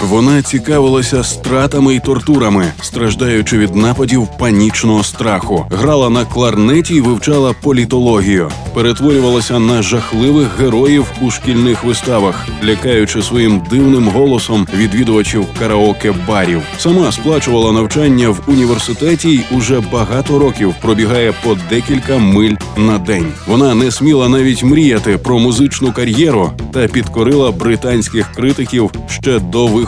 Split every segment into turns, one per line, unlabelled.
Вона цікавилася стратами і тортурами, страждаючи від нападів панічного страху. Грала на кларнеті і вивчала політологію, перетворювалася на жахливих героїв у шкільних виставах, лякаючи своїм дивним голосом відвідувачів караоке барів. Сама сплачувала навчання в університеті й уже багато років пробігає по декілька миль на день. Вона не сміла навіть мріяти про музичну кар'єру та підкорила британських критиків ще до виходу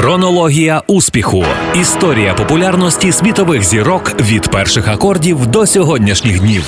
Хронологія успіху. Історія популярності світових зірок від перших акордів до сьогоднішніх днів.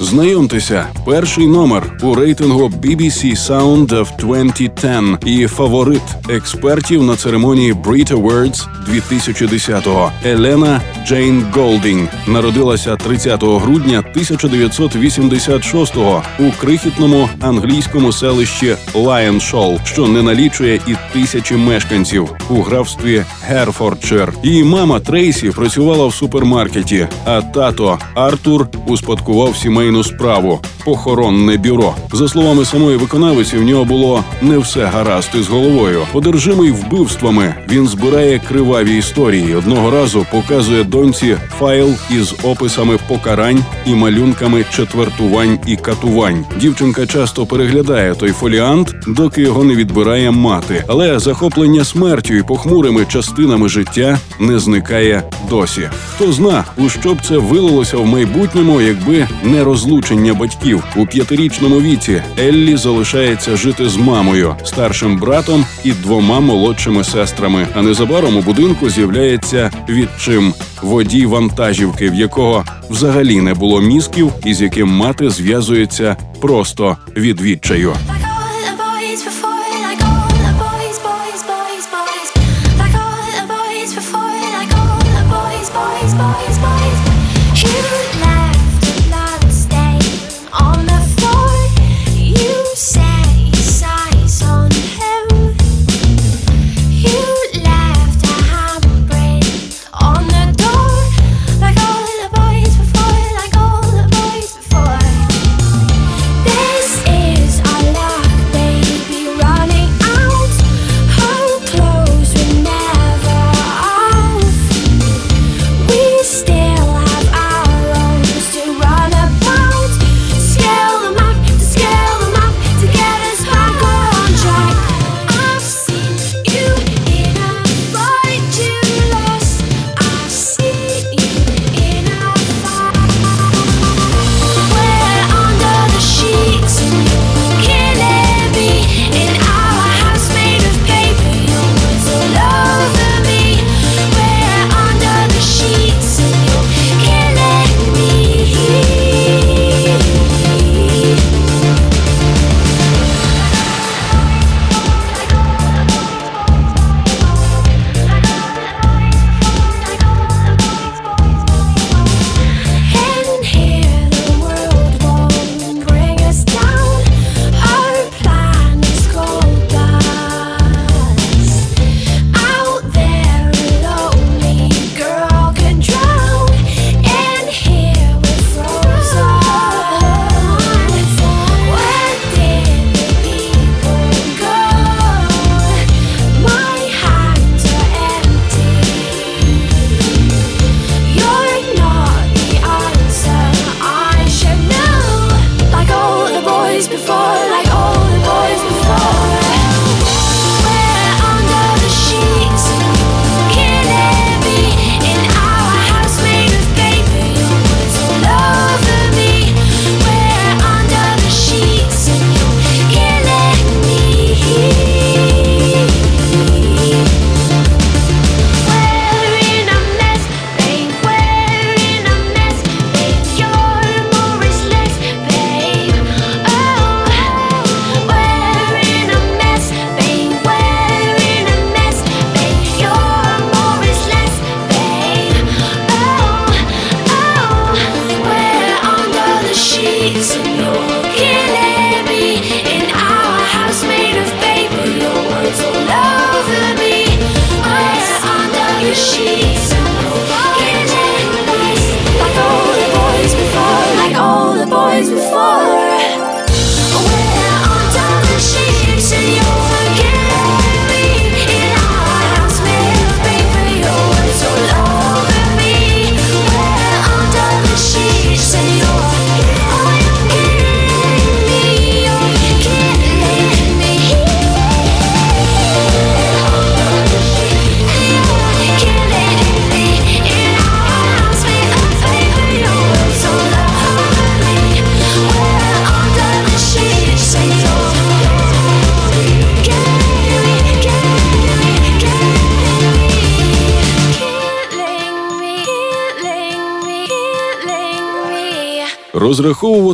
Знайомтеся, перший номер у рейтингу BBC Sound of 2010 і фаворит експертів на церемонії Brit Awards 2010-го. Елена Джейн Голдінг народилася 30 грудня 1986-го у крихітному англійському селищі Лайоншол, що не налічує і тисячі мешканців у графстві Герфордшир. Її мама Трейсі працювала в супермаркеті, а тато Артур успадкував сімейну справу похоронне бюро. За словами самої виконавиці, в нього було не все гаразд із головою. Одержимий вбивствами він збирає криваві історії. Одного разу показує доньці файл із описами покарань і малюнками четвертувань і катувань. Дівчинка часто переглядає той фоліант, доки його не відбирає мати. Але захоплення смертю і похмурими частинами життя не зникає досі. Хто зна, у що б це вилилося в майбутньому, якби не розлучення батьків у п'ятирічному віці. Еллі залишається жити з мамою, старшим братом і двома молодшими сестрами. А незабаром у будинку з'являється відчим водій вантажівки, в якого взагалі не було мізків, і з яким мати зв'язується просто від відчаю.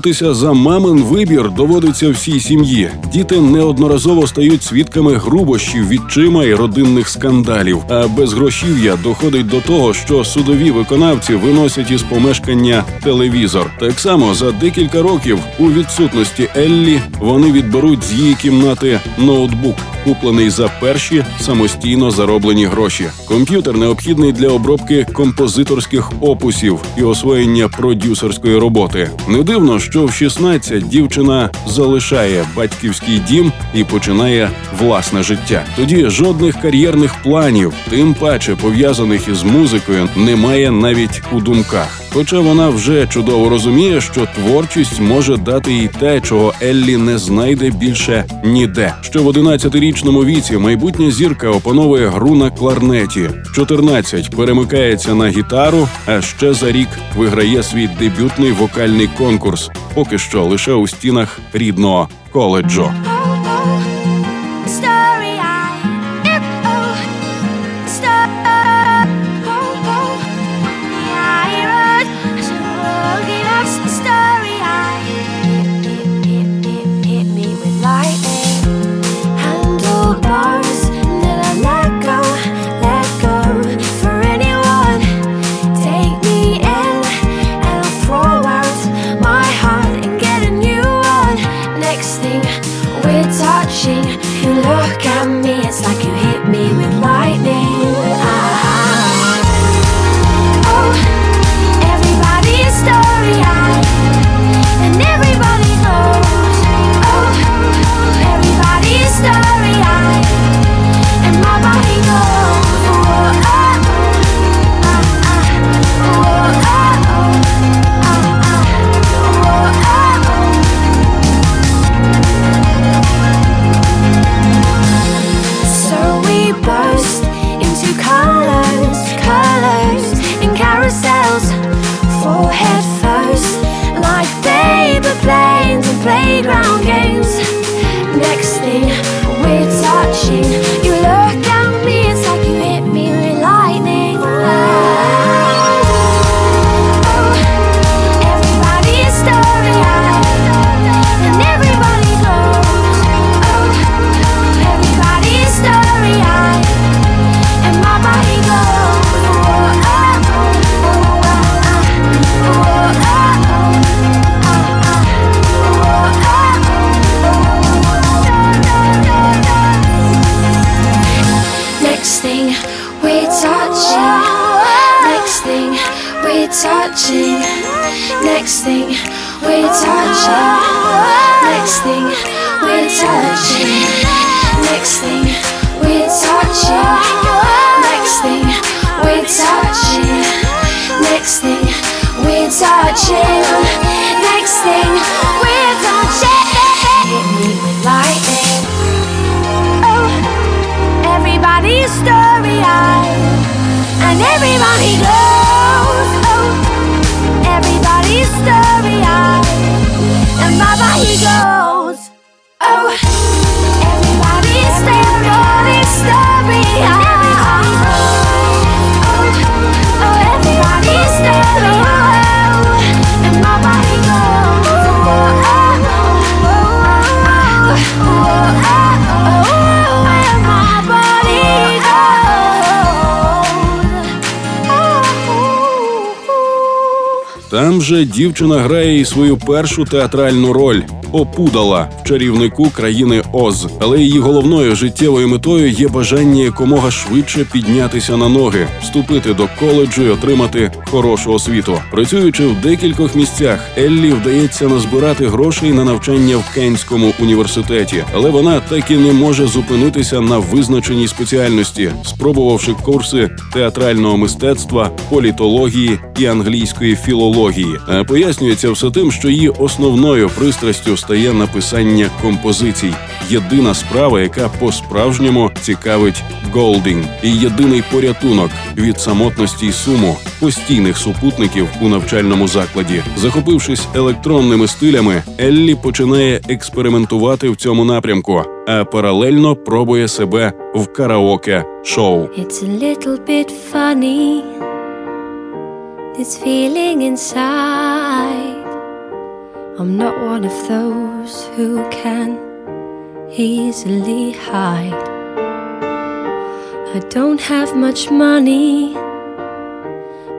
Розраховуватися за мамин вибір доводиться всій сім'ї. Діти неодноразово стають свідками грубощів, відчима і родинних скандалів. А без грошів'я доходить до того, що судові виконавці виносять із помешкання телевізор. Так само за декілька років у відсутності Еллі вони відберуть з її кімнати ноутбук куплений за перші самостійно зароблені гроші. Комп'ютер необхідний для обробки композиторських опусів і освоєння продюсерської роботи. Не дивно, що в 16 дівчина залишає батьківський дім і починає власне життя. Тоді жодних кар'єрних планів, тим паче пов'язаних із музикою, немає навіть у думках. Хоча вона вже чудово розуміє, що творчість може дати їй те, чого Еллі не знайде більше ніде. Що в 11-річному віці майбутня зірка опановує гру на кларнеті, 14 перемикається на гітару, а ще за рік виграє свій дебютний вокальний конкурс, поки що лише у стінах рідного коледжу. Там же дівчина грає і свою першу театральну роль
опудала чарівнику країни Оз, але її головною життєвою метою є бажання якомога швидше піднятися на ноги, вступити до коледжу і отримати хорошу освіту. Працюючи в декількох місцях, Еллі вдається назбирати грошей на навчання в Кенському університеті, але вона так і не може зупинитися на визначеній спеціальності, спробувавши курси театрального мистецтва, політології і англійської філології. А пояснюється все тим, що її основною пристрастю стає написання композицій. Єдина справа, яка по-справжньому цікавить Голдінг, і єдиний порятунок від самотності й суму постійних супутників у навчальному закладі. Захопившись електронними стилями, Еллі починає експериментувати в цьому напрямку, а паралельно пробує себе в караоке шоу.
It's feeling inside I'm not one of those who can easily hide I don't have much money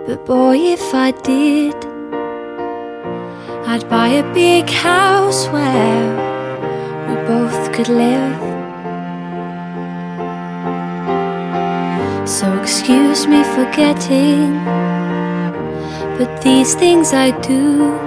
But boy if I did I'd buy a big house where we both could live So excuse me for getting, but these things I do.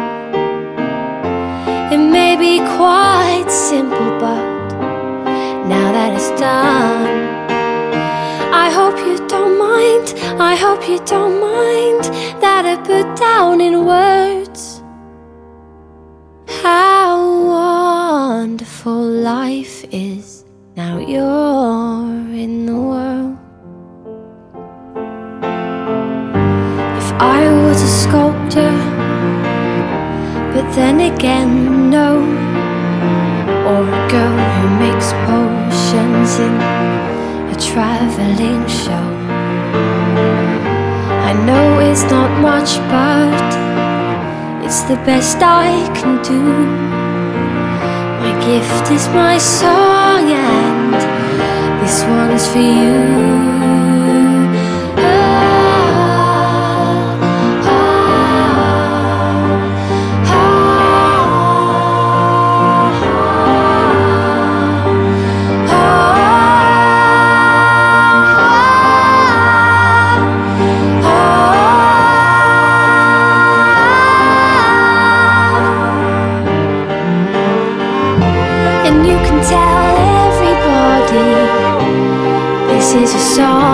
May be quite simple, but now that it's done, I hope you don't mind. I hope you don't mind that I put down in words how wonderful life is. Now you're in the world. If I was a sculptor, but then again, no. Or a girl who makes potions in a traveling show. I know it's not much, but it's the best I can do. My gift is my song, and this one's for you. Is a song.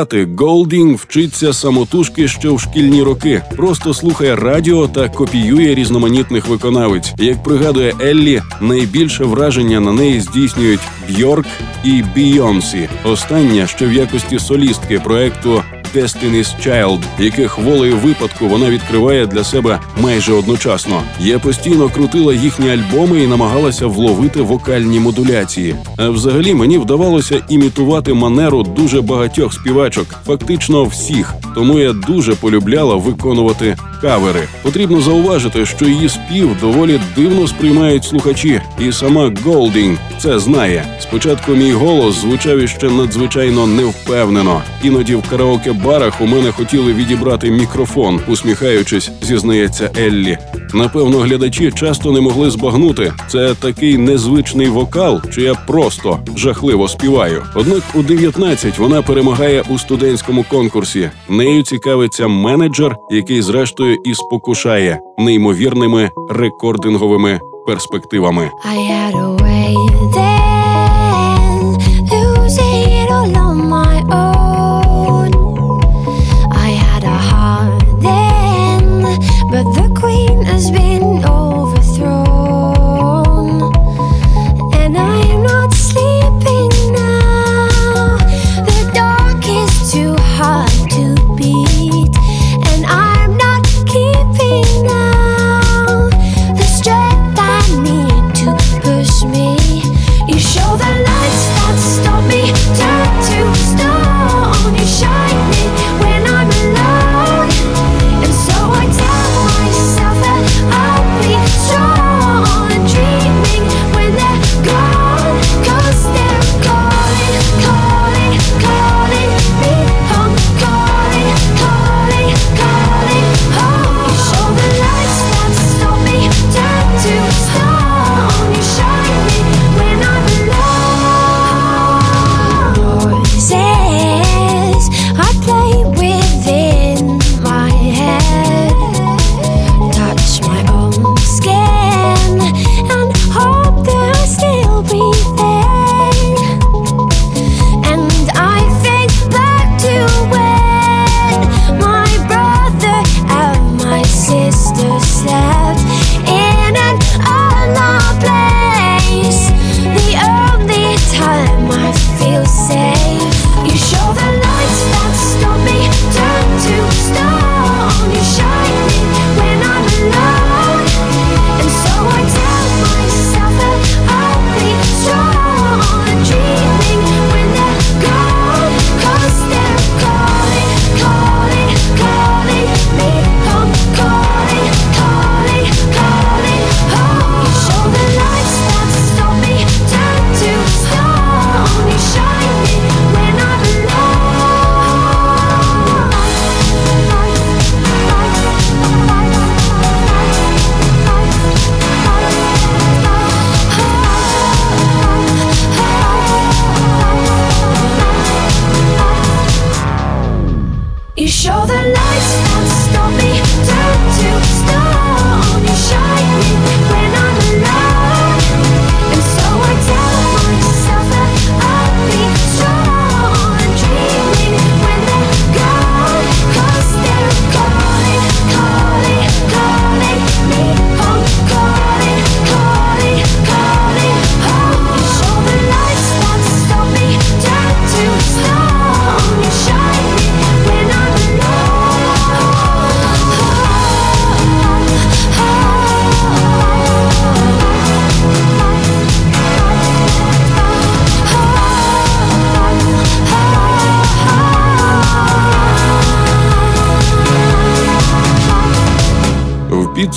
Співати Голдінг вчиться самотужки ще в шкільні роки. Просто слухає радіо та копіює різноманітних виконавиць. Як пригадує Еллі, найбільше враження на неї здійснюють Бьорк і Бійонсі. Остання ще в якості солістки проекту Destiny's Child, яких волею випадку вона відкриває для себе майже одночасно. Я постійно крутила їхні альбоми і намагалася вловити вокальні модуляції. А взагалі мені вдавалося імітувати манеру дуже багатьох співачок, фактично всіх. Тому я дуже полюбляла виконувати кавери. Потрібно зауважити, що її спів доволі дивно сприймають слухачі, і сама Голдінг це знає. Спочатку мій голос звучав іще надзвичайно невпевнено. Іноді в караоке-барах у мене хотіли відібрати мікрофон, усміхаючись, зізнається Еллі. Напевно, глядачі часто не могли збагнути. Це такий незвичний вокал, чи я просто жахливо співаю. Однак у 19 вона перемагає у студентському конкурсі. Нею цікавиться менеджер, який зрештою і спокушає неймовірними рекординговими перспективами.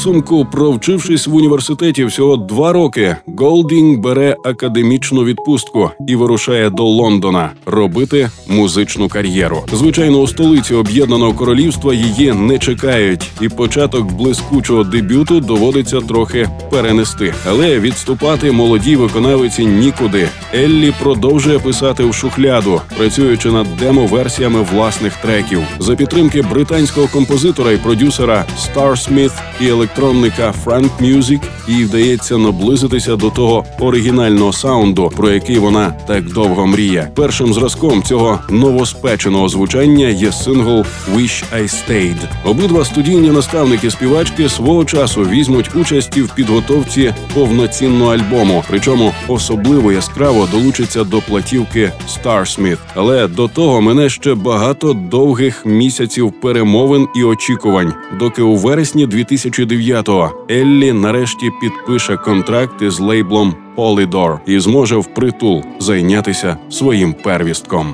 Підсумку, провчившись в університеті всього два роки, Голдінг бере академічну відпустку і вирушає до Лондона робити музичну кар'єру. Звичайно, у столиці Об'єднаного Королівства її не чекають, і початок блискучого дебюту доводиться трохи перенести. Але відступати молодій виконавиці нікуди. Еллі продовжує писати в шухляду, працюючи над демо-версіями власних треків за підтримки британського композитора і продюсера Star Smith і електронника Frank Music їй вдається наблизитися до того оригінального саунду, про який вона так довго мріє. Першим зразком цього новоспеченого звучання є сингл «Wish I Stayed». Обидва студійні наставники співачки свого часу візьмуть участі в підготовці повноцінного альбому, причому особливо яскраво долучиться до платівки «Star Smith». Але до того мене ще багато довгих місяців перемовин і очікувань, доки у вересні 2009-го Еллі нарешті підпише контракт із лейблом Polydor і зможе впритул зайнятися своїм первістком.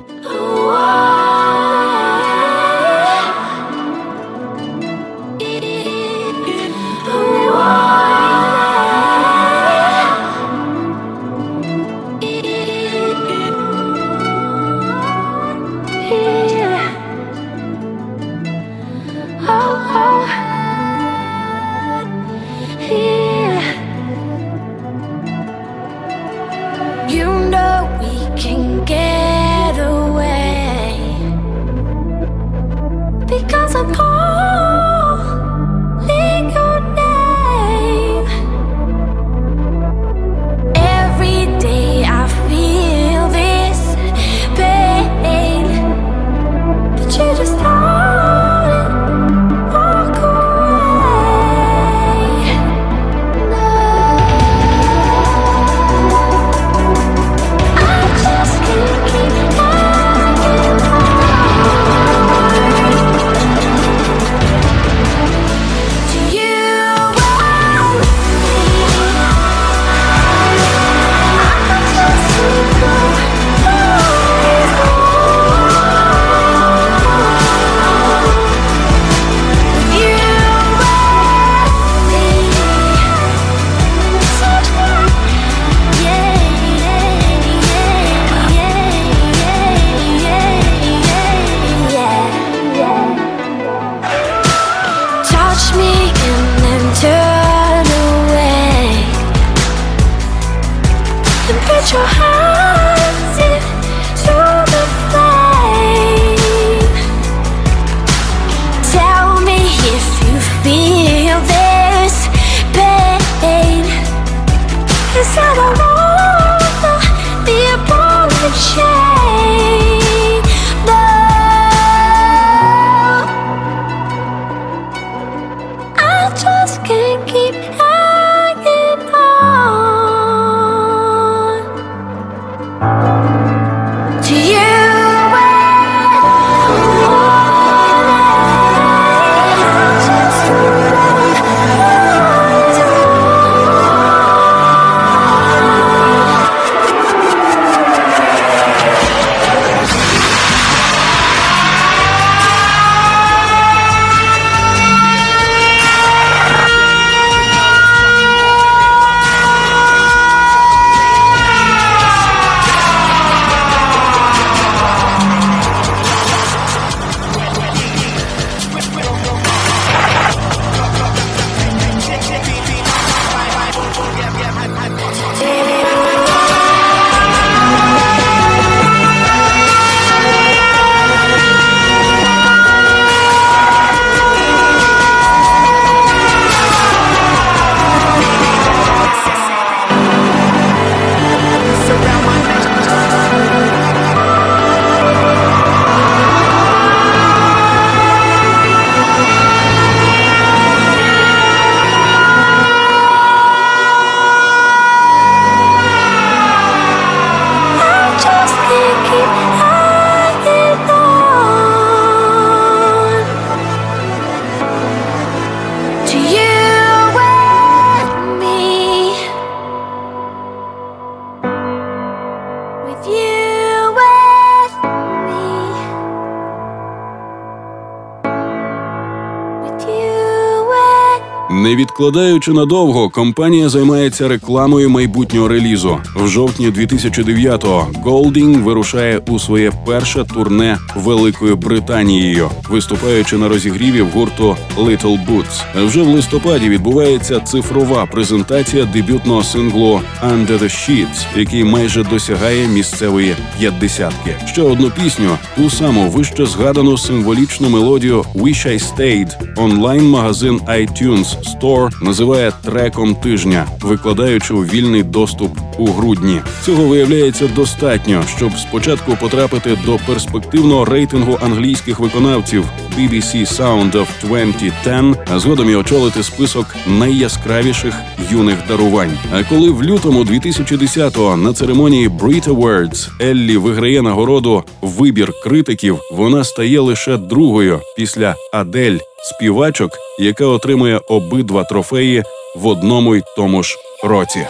Не відкладаючи надовго, компанія займається рекламою майбутнього релізу. В жовтні 2009-го Golding вирушає у своє перше турне Великою Британією, виступаючи на розігріві в гурту Little Boots. Вже в листопаді відбувається цифрова презентація дебютного синглу Under the Sheets, який майже досягає місцевої п'ятдесятки. Ще одну пісню, ту саму вище згадану символічну мелодію «Wish I Stayed» онлайн-магазин iTunes Store називає треком тижня, викладаючи у вільний доступ у грудні. Цього виявляється достатньо, щоб спочатку потрапити до перспективного рейтингу англійських виконавців BBC Sound of 2010, а згодом і очолити список найяскравіших юних дарувань. А коли в лютому 2010-го на церемонії Brit Awards Еллі виграє нагороду Вибір критиків, вона стає лише другою після Адель співачок, яка отримує обидва трофеї в одному й тому ж році.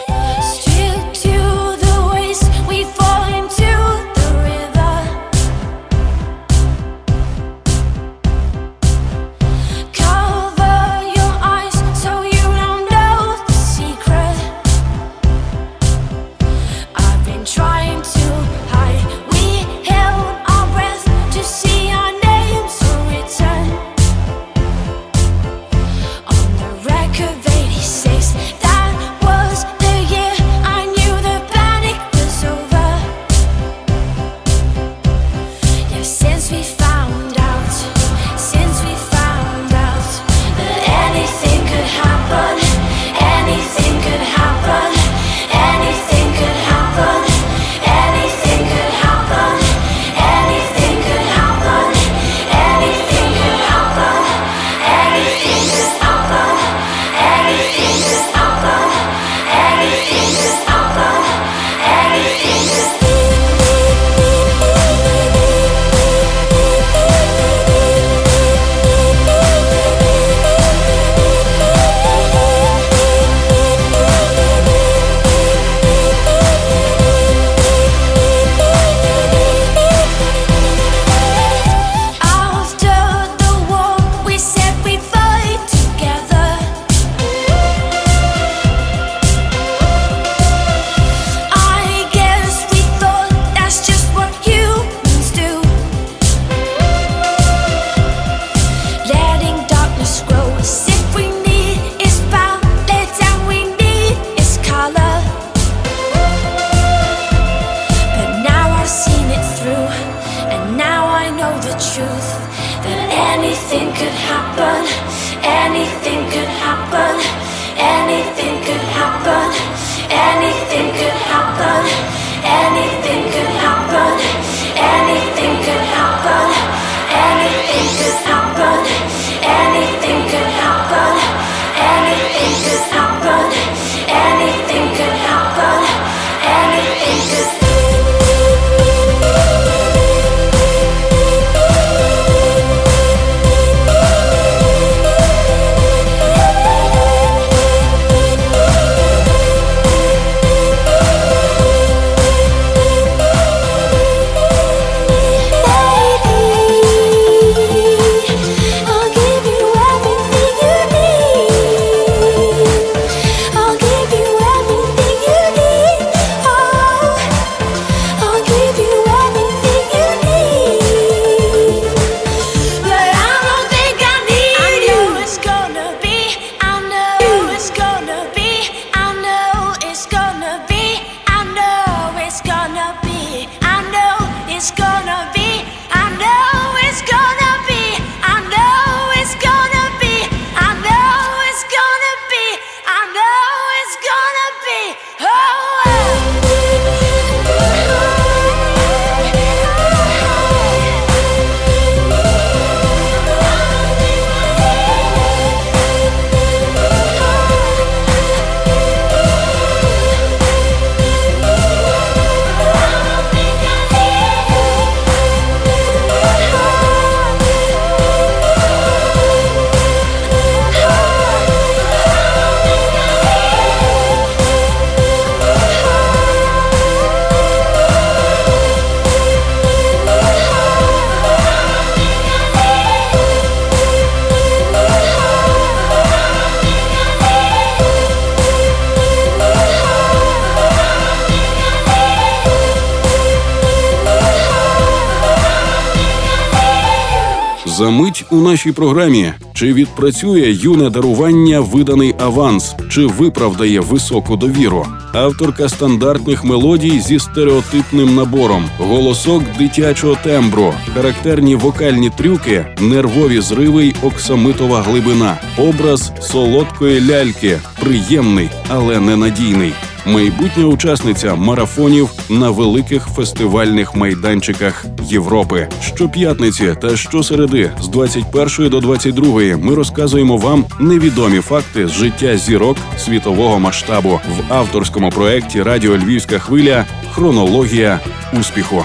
Замить у нашій програмі. Чи відпрацює юне дарування виданий аванс, чи виправдає високу довіру? Авторка стандартних мелодій зі стереотипним набором, голосок дитячого тембру, характерні вокальні трюки, нервові зриви й оксамитова глибина, образ солодкої ляльки, приємний, але ненадійний майбутня учасниця марафонів на великих фестивальних майданчиках Європи. Щоп'ятниці та щосереди з 21 до 22 ми розказуємо вам невідомі факти з життя зірок світового масштабу в авторському проєкті Радіо Львівська хвиля Хронологія успіху.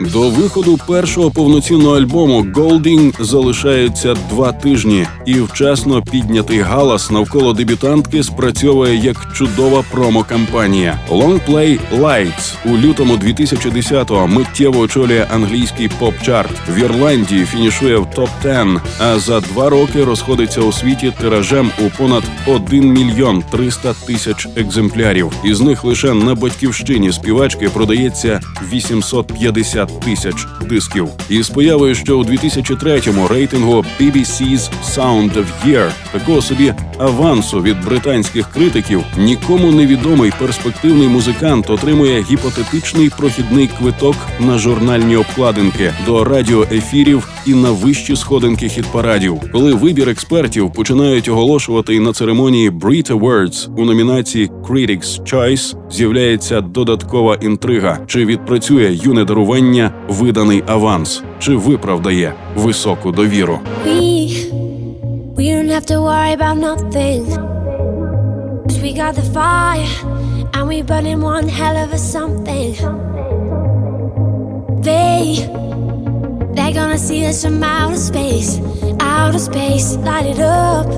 До виходу першого повноцінного альбому Golding залишаються два тижні, і вчасно піднятий галас навколо дебютантки спрацьовує як чудова промо-кампанія. Longplay Lights у лютому 2010-го миттєво очолює англійський поп-чарт. В Ірландії фінішує в топ 10 а за два роки розходиться у світі тиражем у понад 1 мільйон 300 тисяч екземплярів. Із них лише на батьківщині співачки продається 850 тисяч дисків. Із появою, що у 2003-му рейтингу BBC's Sound of Year такого собі авансу від британських критиків нікому невідомий перспективний музикант отримує гіпотетичний прохідний квиток на журнальні обкладинки до радіоефірів і на вищі сходинки хіт-парадів. Коли вибір експертів починають оголошувати на церемонії Brit Awards у номінації Critics' Choice, з'являється додаткова інтрига: чи відпрацює юне дарування виданий аванс, чи виправдає високу довіру.
We, we don't have to worry about nothing. We got the fire, and we burning one hell of a something. They, they're gonna see us from outer space, outer space, light it up.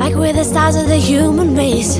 Like we're the stars of the human race,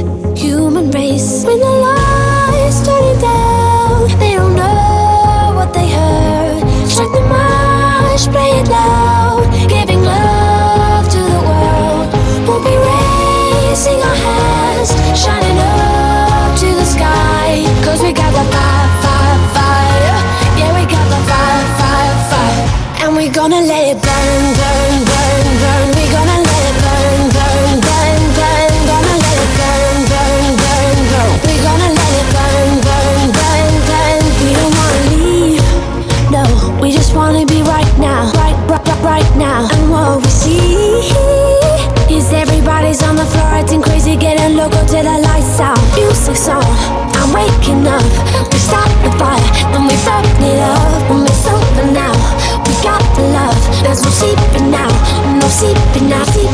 getting till the lights out. Music's on, I'm waking up. We start the fire, then we burn it up. When it's over now, we got the love. There's no sleeping now, no sleeping now. Sleep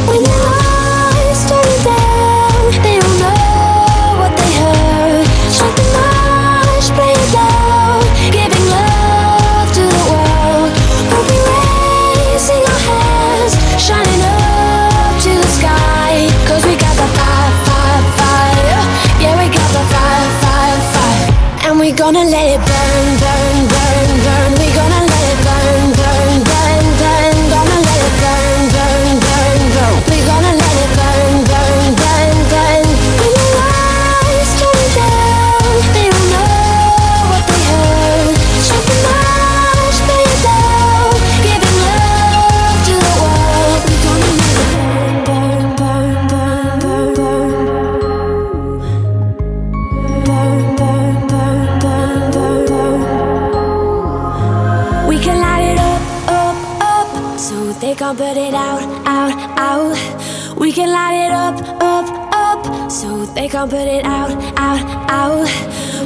We can light it up, up, up, so they can't put it out, out, out.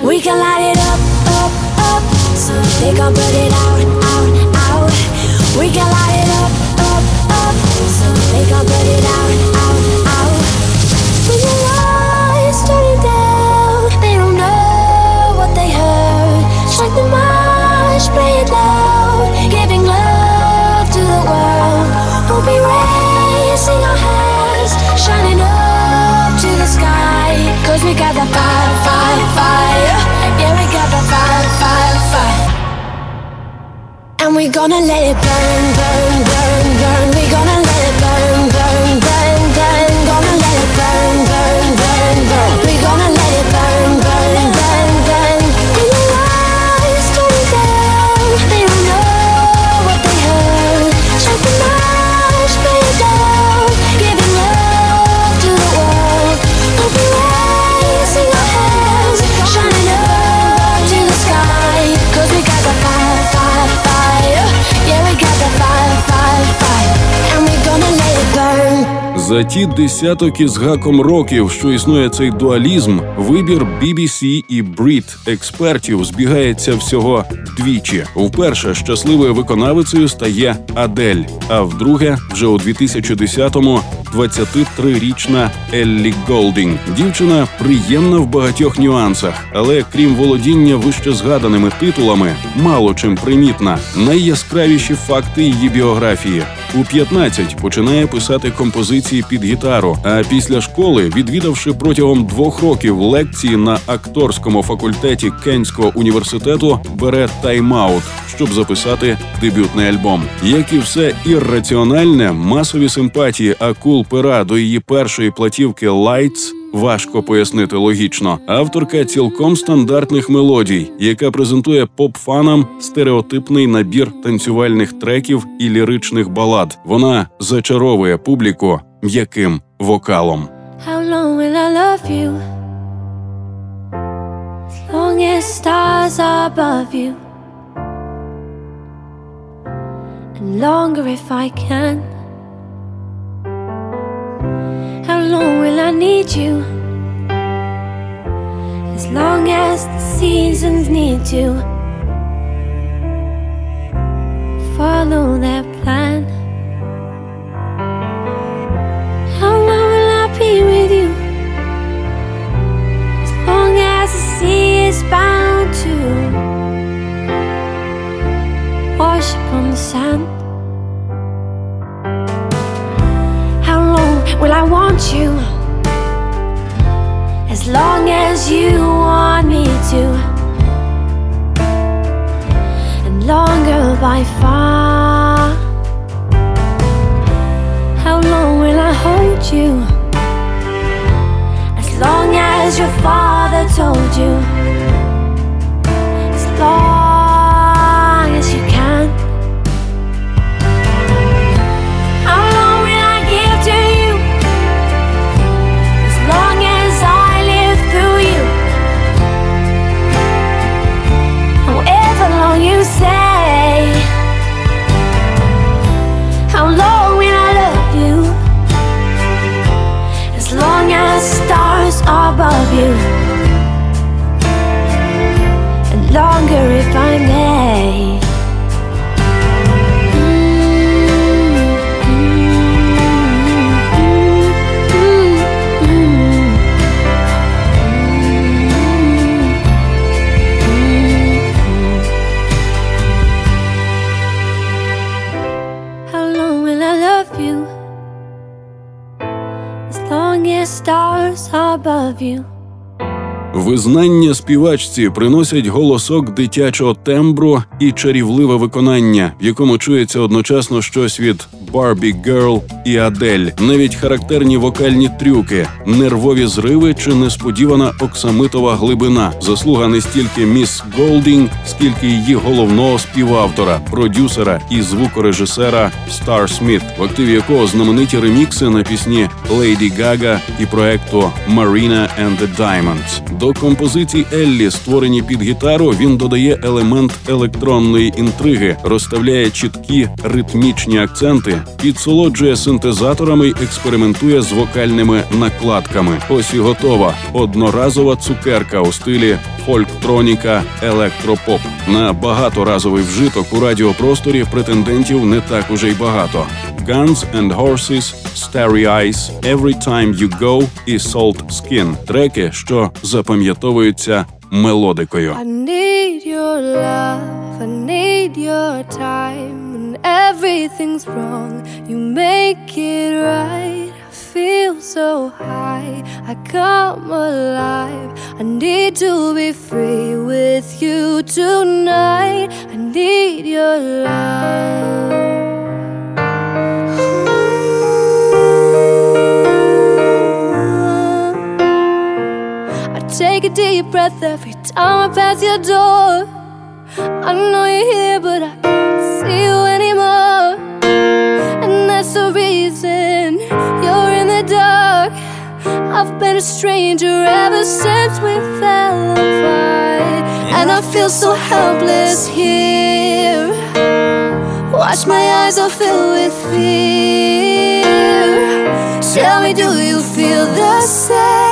We can light it up, up, up, so they can't put it out, out, out. We can light it up, up, up, so they can't put it out, out, out. When the lights turn down, they don't know what they heard. Strike the march, play it loud, giving love to the world. We'll be raising We got the fire, fire, fire. Yeah, we got the fire, fire, fire. And we're gonna let it burn, burn, burn, burn. We're gonna let it
За ті десяток із гаком років, що існує цей дуалізм, вибір BBC і Brit експертів збігається всього двічі. Вперше щасливою виконавицею стає Адель, а вдруге, вже у 2010-му 23-річна Еллі Голдінг. Дівчина приємна в багатьох нюансах, але крім володіння вище згаданими титулами, мало чим примітна. Найяскравіші факти її біографії у 15 починає писати композиції під гітару. А після школи, відвідавши протягом двох років лекції на акторському факультеті Кенського університету, бере тайм-аут, щоб записати дебютний альбом. Як і все ірраціональне, масові симпатії акул пера до її першої платівки «Lights» Важко пояснити логічно. Авторка цілком стандартних мелодій, яка презентує поп-фанам стереотипний набір танцювальних треків і ліричних балад. Вона зачаровує публіку м'яким вокалом.
How long will I love you? Long as stars above you. And longer if I can. Long will I need you? As long as the seasons need to follow their plan. How long will I be with you? As long as the sea is bound to wash upon the sand. Will I want you? As long as you want me to. And longer by far. How long will I hold you? You.
Визнання співачці приносять голосок дитячого тембру і чарівливе виконання, в якому чується одночасно щось від Barbie Girl і Адель, навіть характерні вокальні трюки, нервові зриви чи несподівана оксамитова глибина. Заслуга не стільки міс Голдінг, скільки її головного співавтора, продюсера і звукорежисера Starsmith, в активі якого знамениті ремікси на пісні Лейді Гага і проекту Marina and the Diamonds. До композицій Еллі, створені під гітару, він додає елемент електронної інтриги, розставляє чіткі ритмічні акценти, підсолоджує синтезаторами й експериментує з вокальними накладками. Ось і готова одноразова цукерка у стилі фольктроніка електропоп. На багаторазовий вжиток у радіопросторі претендентів не так уже й багато. Guns and Horses, Starry Eyes, Every Time You Go і Salt Skin – треки, що запам'ятовуються мелодикою.
I need your love, I need your time. When everything's wrong, you make it right. I feel so high, I come alive. I need to be free with you tonight. I need your love. Take a deep breath every time I pass your door. I know you're here, but I can't see you anymore. And that's the reason you're in the dark. I've been a stranger ever since we fell apart. And I feel so helpless here. Watch my eyes are filled with fear.
Tell me, do you feel the same?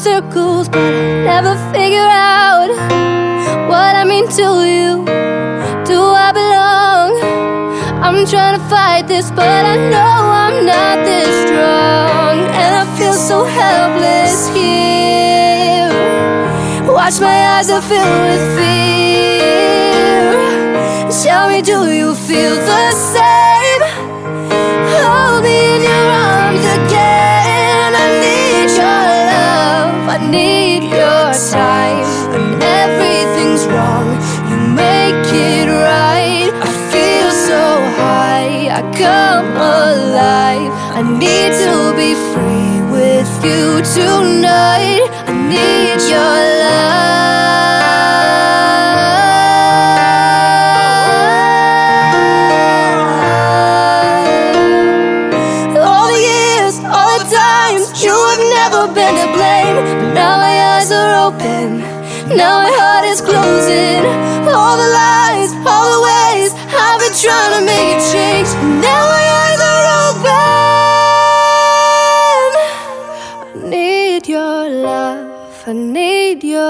circles, but I never figure out what I mean to you. Do I belong? I'm trying to fight this, but I know I'm not this strong. And I feel so helpless here. Watch my eyes are filled with fear. Tell me, do you feel the same? Time. When everything's wrong, you make it right. I feel so high. I come alive. I need to be free with you tonight. I need your love.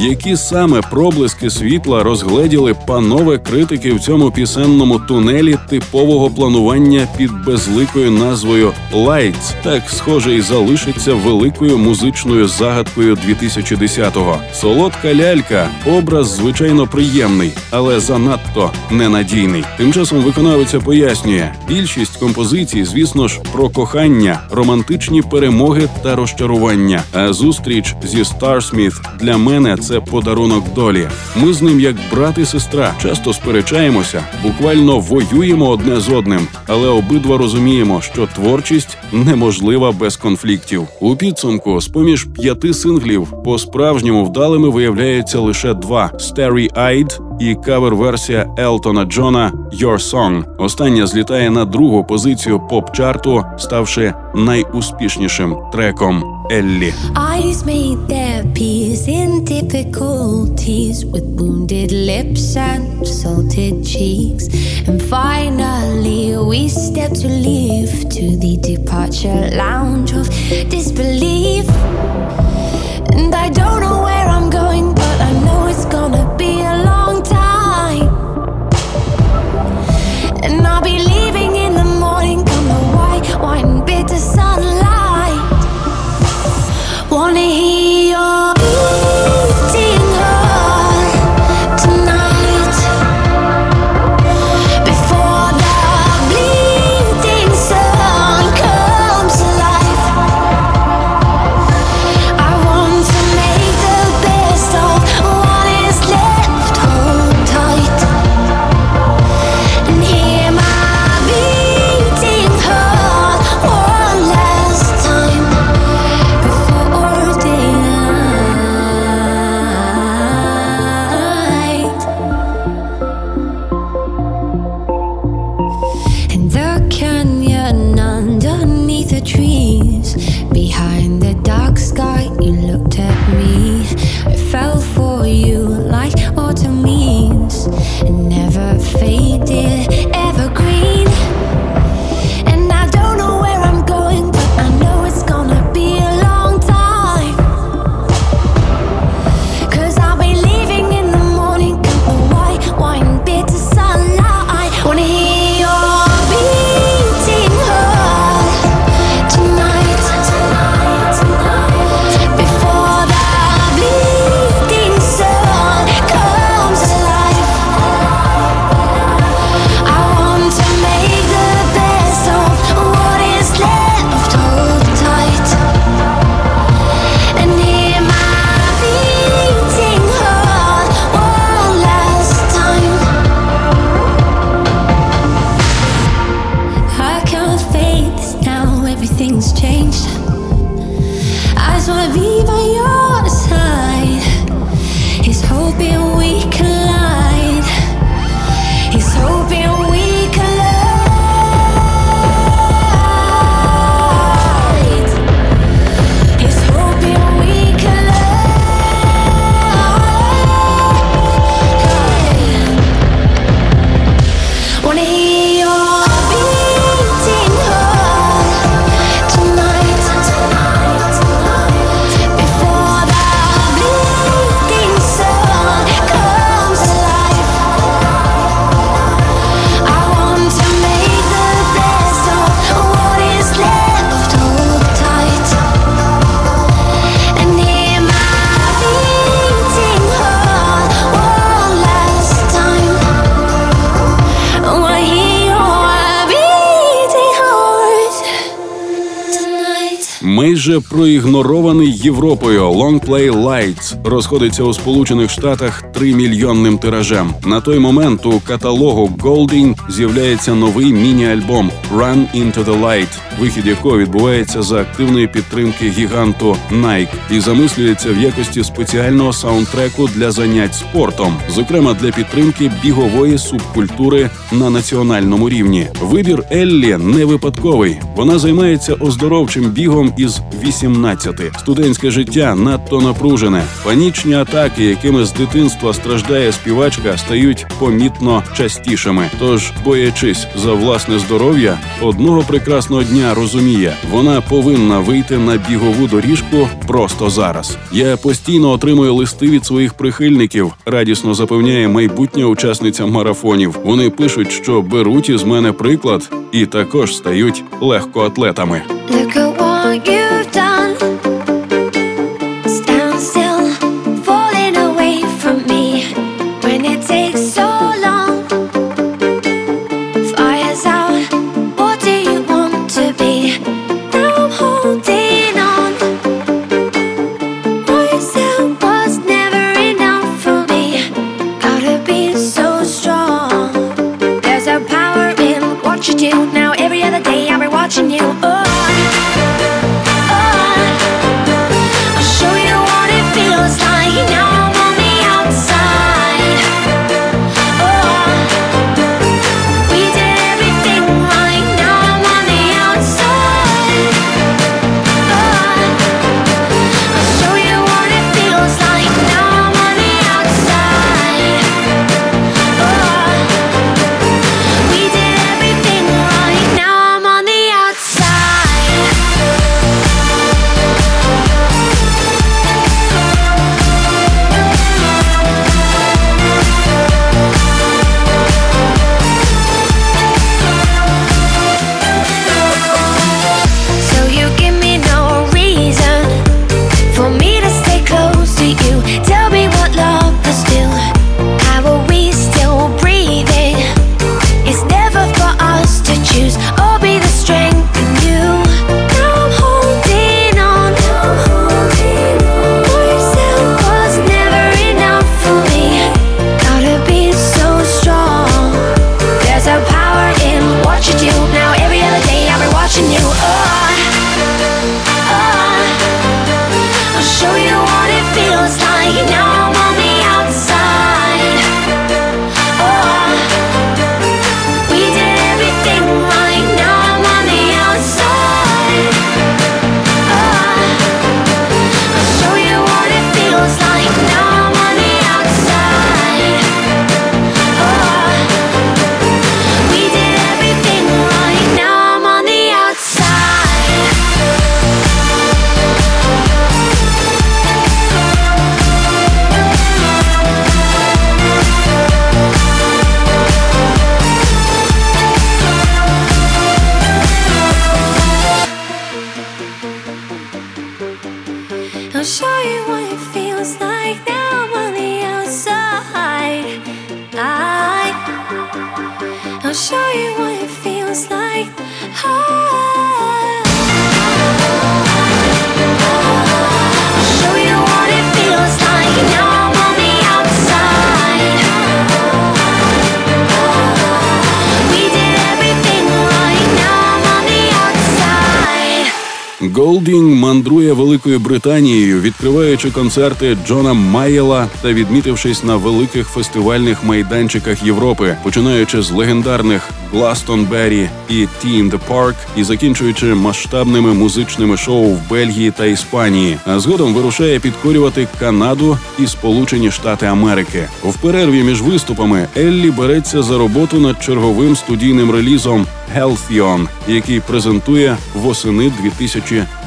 які саме проблиски світла розгледіли панове критики в цьому пісенному тунелі типового планування під безликою назвою Lights. Так, схоже, і залишиться великою музичною загадкою 2010-го. Солодка лялька, образ звичайно приємний, але занадто ненадійний. Тим часом виконавиця пояснює, більшість композицій, звісно ж, про кохання, романтичні перемоги та розчарування. А зустріч зі Старсміт для мене це подарунок долі. Ми з ним як брат і сестра, часто сперечаємося, буквально воюємо одне з одним, але обидва розуміємо, що творчість неможлива без конфліктів. У підсумку, з поміж п'яти синглів, по справжньому вдалими виявляються лише два: Starry Eyed і кавер-версія Елтона Джона «Your Song». Остання злітає на другу позицію поп-чарту, ставши найуспішнішим треком Еллі.
Difficulties with wounded lips and salted cheeks. And finally, we step to leave to the departure lounge of disbelief. And I don't know where I'm going, but I know it's gonna be a long time. And I'll be leaving
Майже проігнорований Європою Long Play Lights розходиться у Сполучених Штатах 3 мільйонним тиражем. На той момент у каталогу Golding з'являється новий міні-альбом Run Into the Light, вихід якого відбувається за активної підтримки гіганту Nike і замислюється в якості спеціального саундтреку для занять спортом, зокрема для підтримки бігової субкультури на національному рівні. Вибір Еллі не випадковий. Вона займається оздоровчим бігом із 18. Студентське життя надто напружене. Панічні атаки, якими з дитинства страждає співачка, стають помітно частішими. Тож, боячись за власне здоров'я, одного прекрасного дня розуміє, вона повинна вийти на бігову доріжку просто зараз. Я постійно отримую листи від своїх прихильників. Радісно запевняє майбутня учасниця марафонів. Вони пишуть, що беруть із мене приклад і також стають легкоатлетами.
you've done. catching you up.
Голдінг мандрує Великою Британією, відкриваючи концерти Джона Майєла та відмітившись на великих фестивальних майданчиках Європи, починаючи з легендарних Гластонбері і Tea in the Park і закінчуючи масштабними музичними шоу в Бельгії та Іспанії. А згодом вирушає підкорювати Канаду і Сполучені Штати Америки. В перерві між виступами Еллі береться за роботу над черговим студійним релізом Healthion, який презентує восени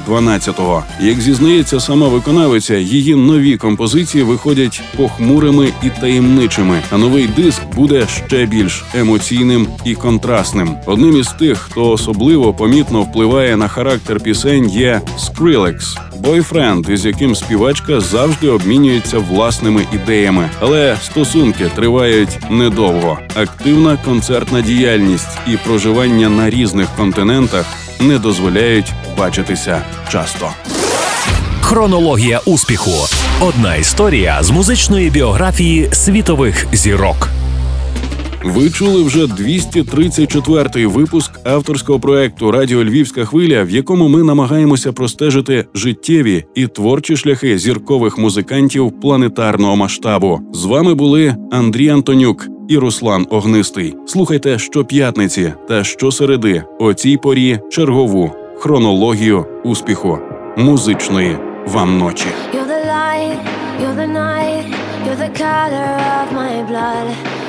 2012-го. Як зізнається сама виконавиця, її нові композиції виходять похмурими і таємничими, а новий диск буде ще більш емоційним і контрастним. Одним із тих, хто особливо помітно впливає на характер пісень, є Skrillex. бойфренд, із яким співачка завжди обмінюється власними ідеями, але стосунки тривають недовго. Активна концертна діяльність і проживання на різних континентах не дозволяють бачитися часто.
Хронологія успіху. Одна історія з музичної біографії світових зірок.
Ви чули вже 234-й випуск авторського проекту Радіо Львівська хвиля, в якому ми намагаємося простежити життєві і творчі шляхи зіркових музикантів планетарного масштабу. З вами були Андрій Антонюк і Руслан Огнистий. Слухайте щоп'ятниці та щосереди о цій порі чергову хронологію успіху музичної вам ночі.
You're the light, you're the night, you're the color of my blood.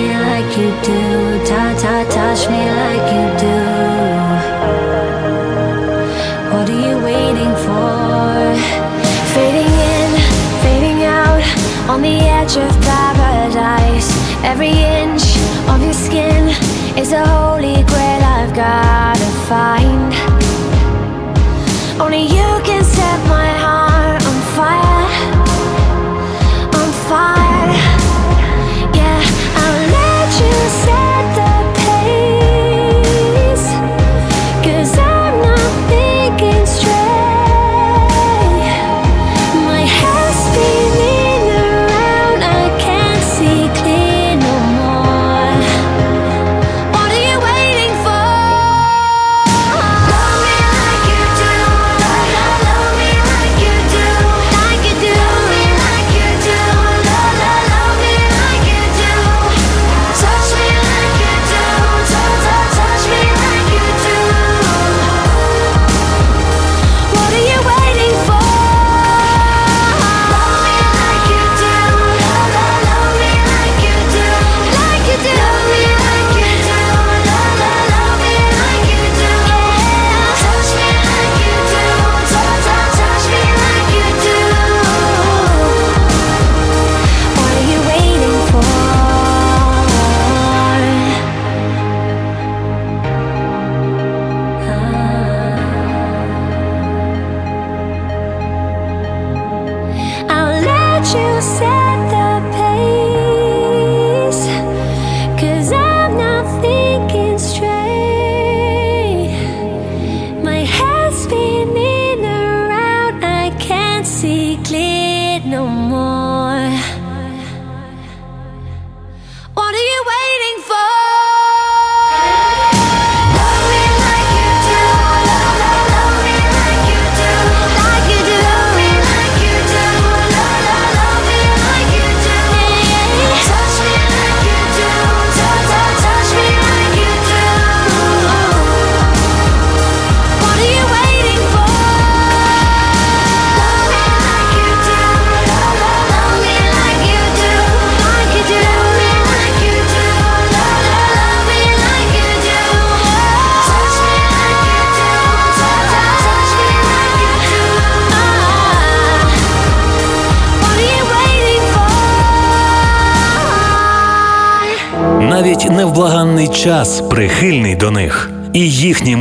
me like you do, ta ta, touch me like you do. What are you waiting for? Fading in, fading out, on the edge of paradise. Every inch of your skin is a holy grail I've gotta find. Only you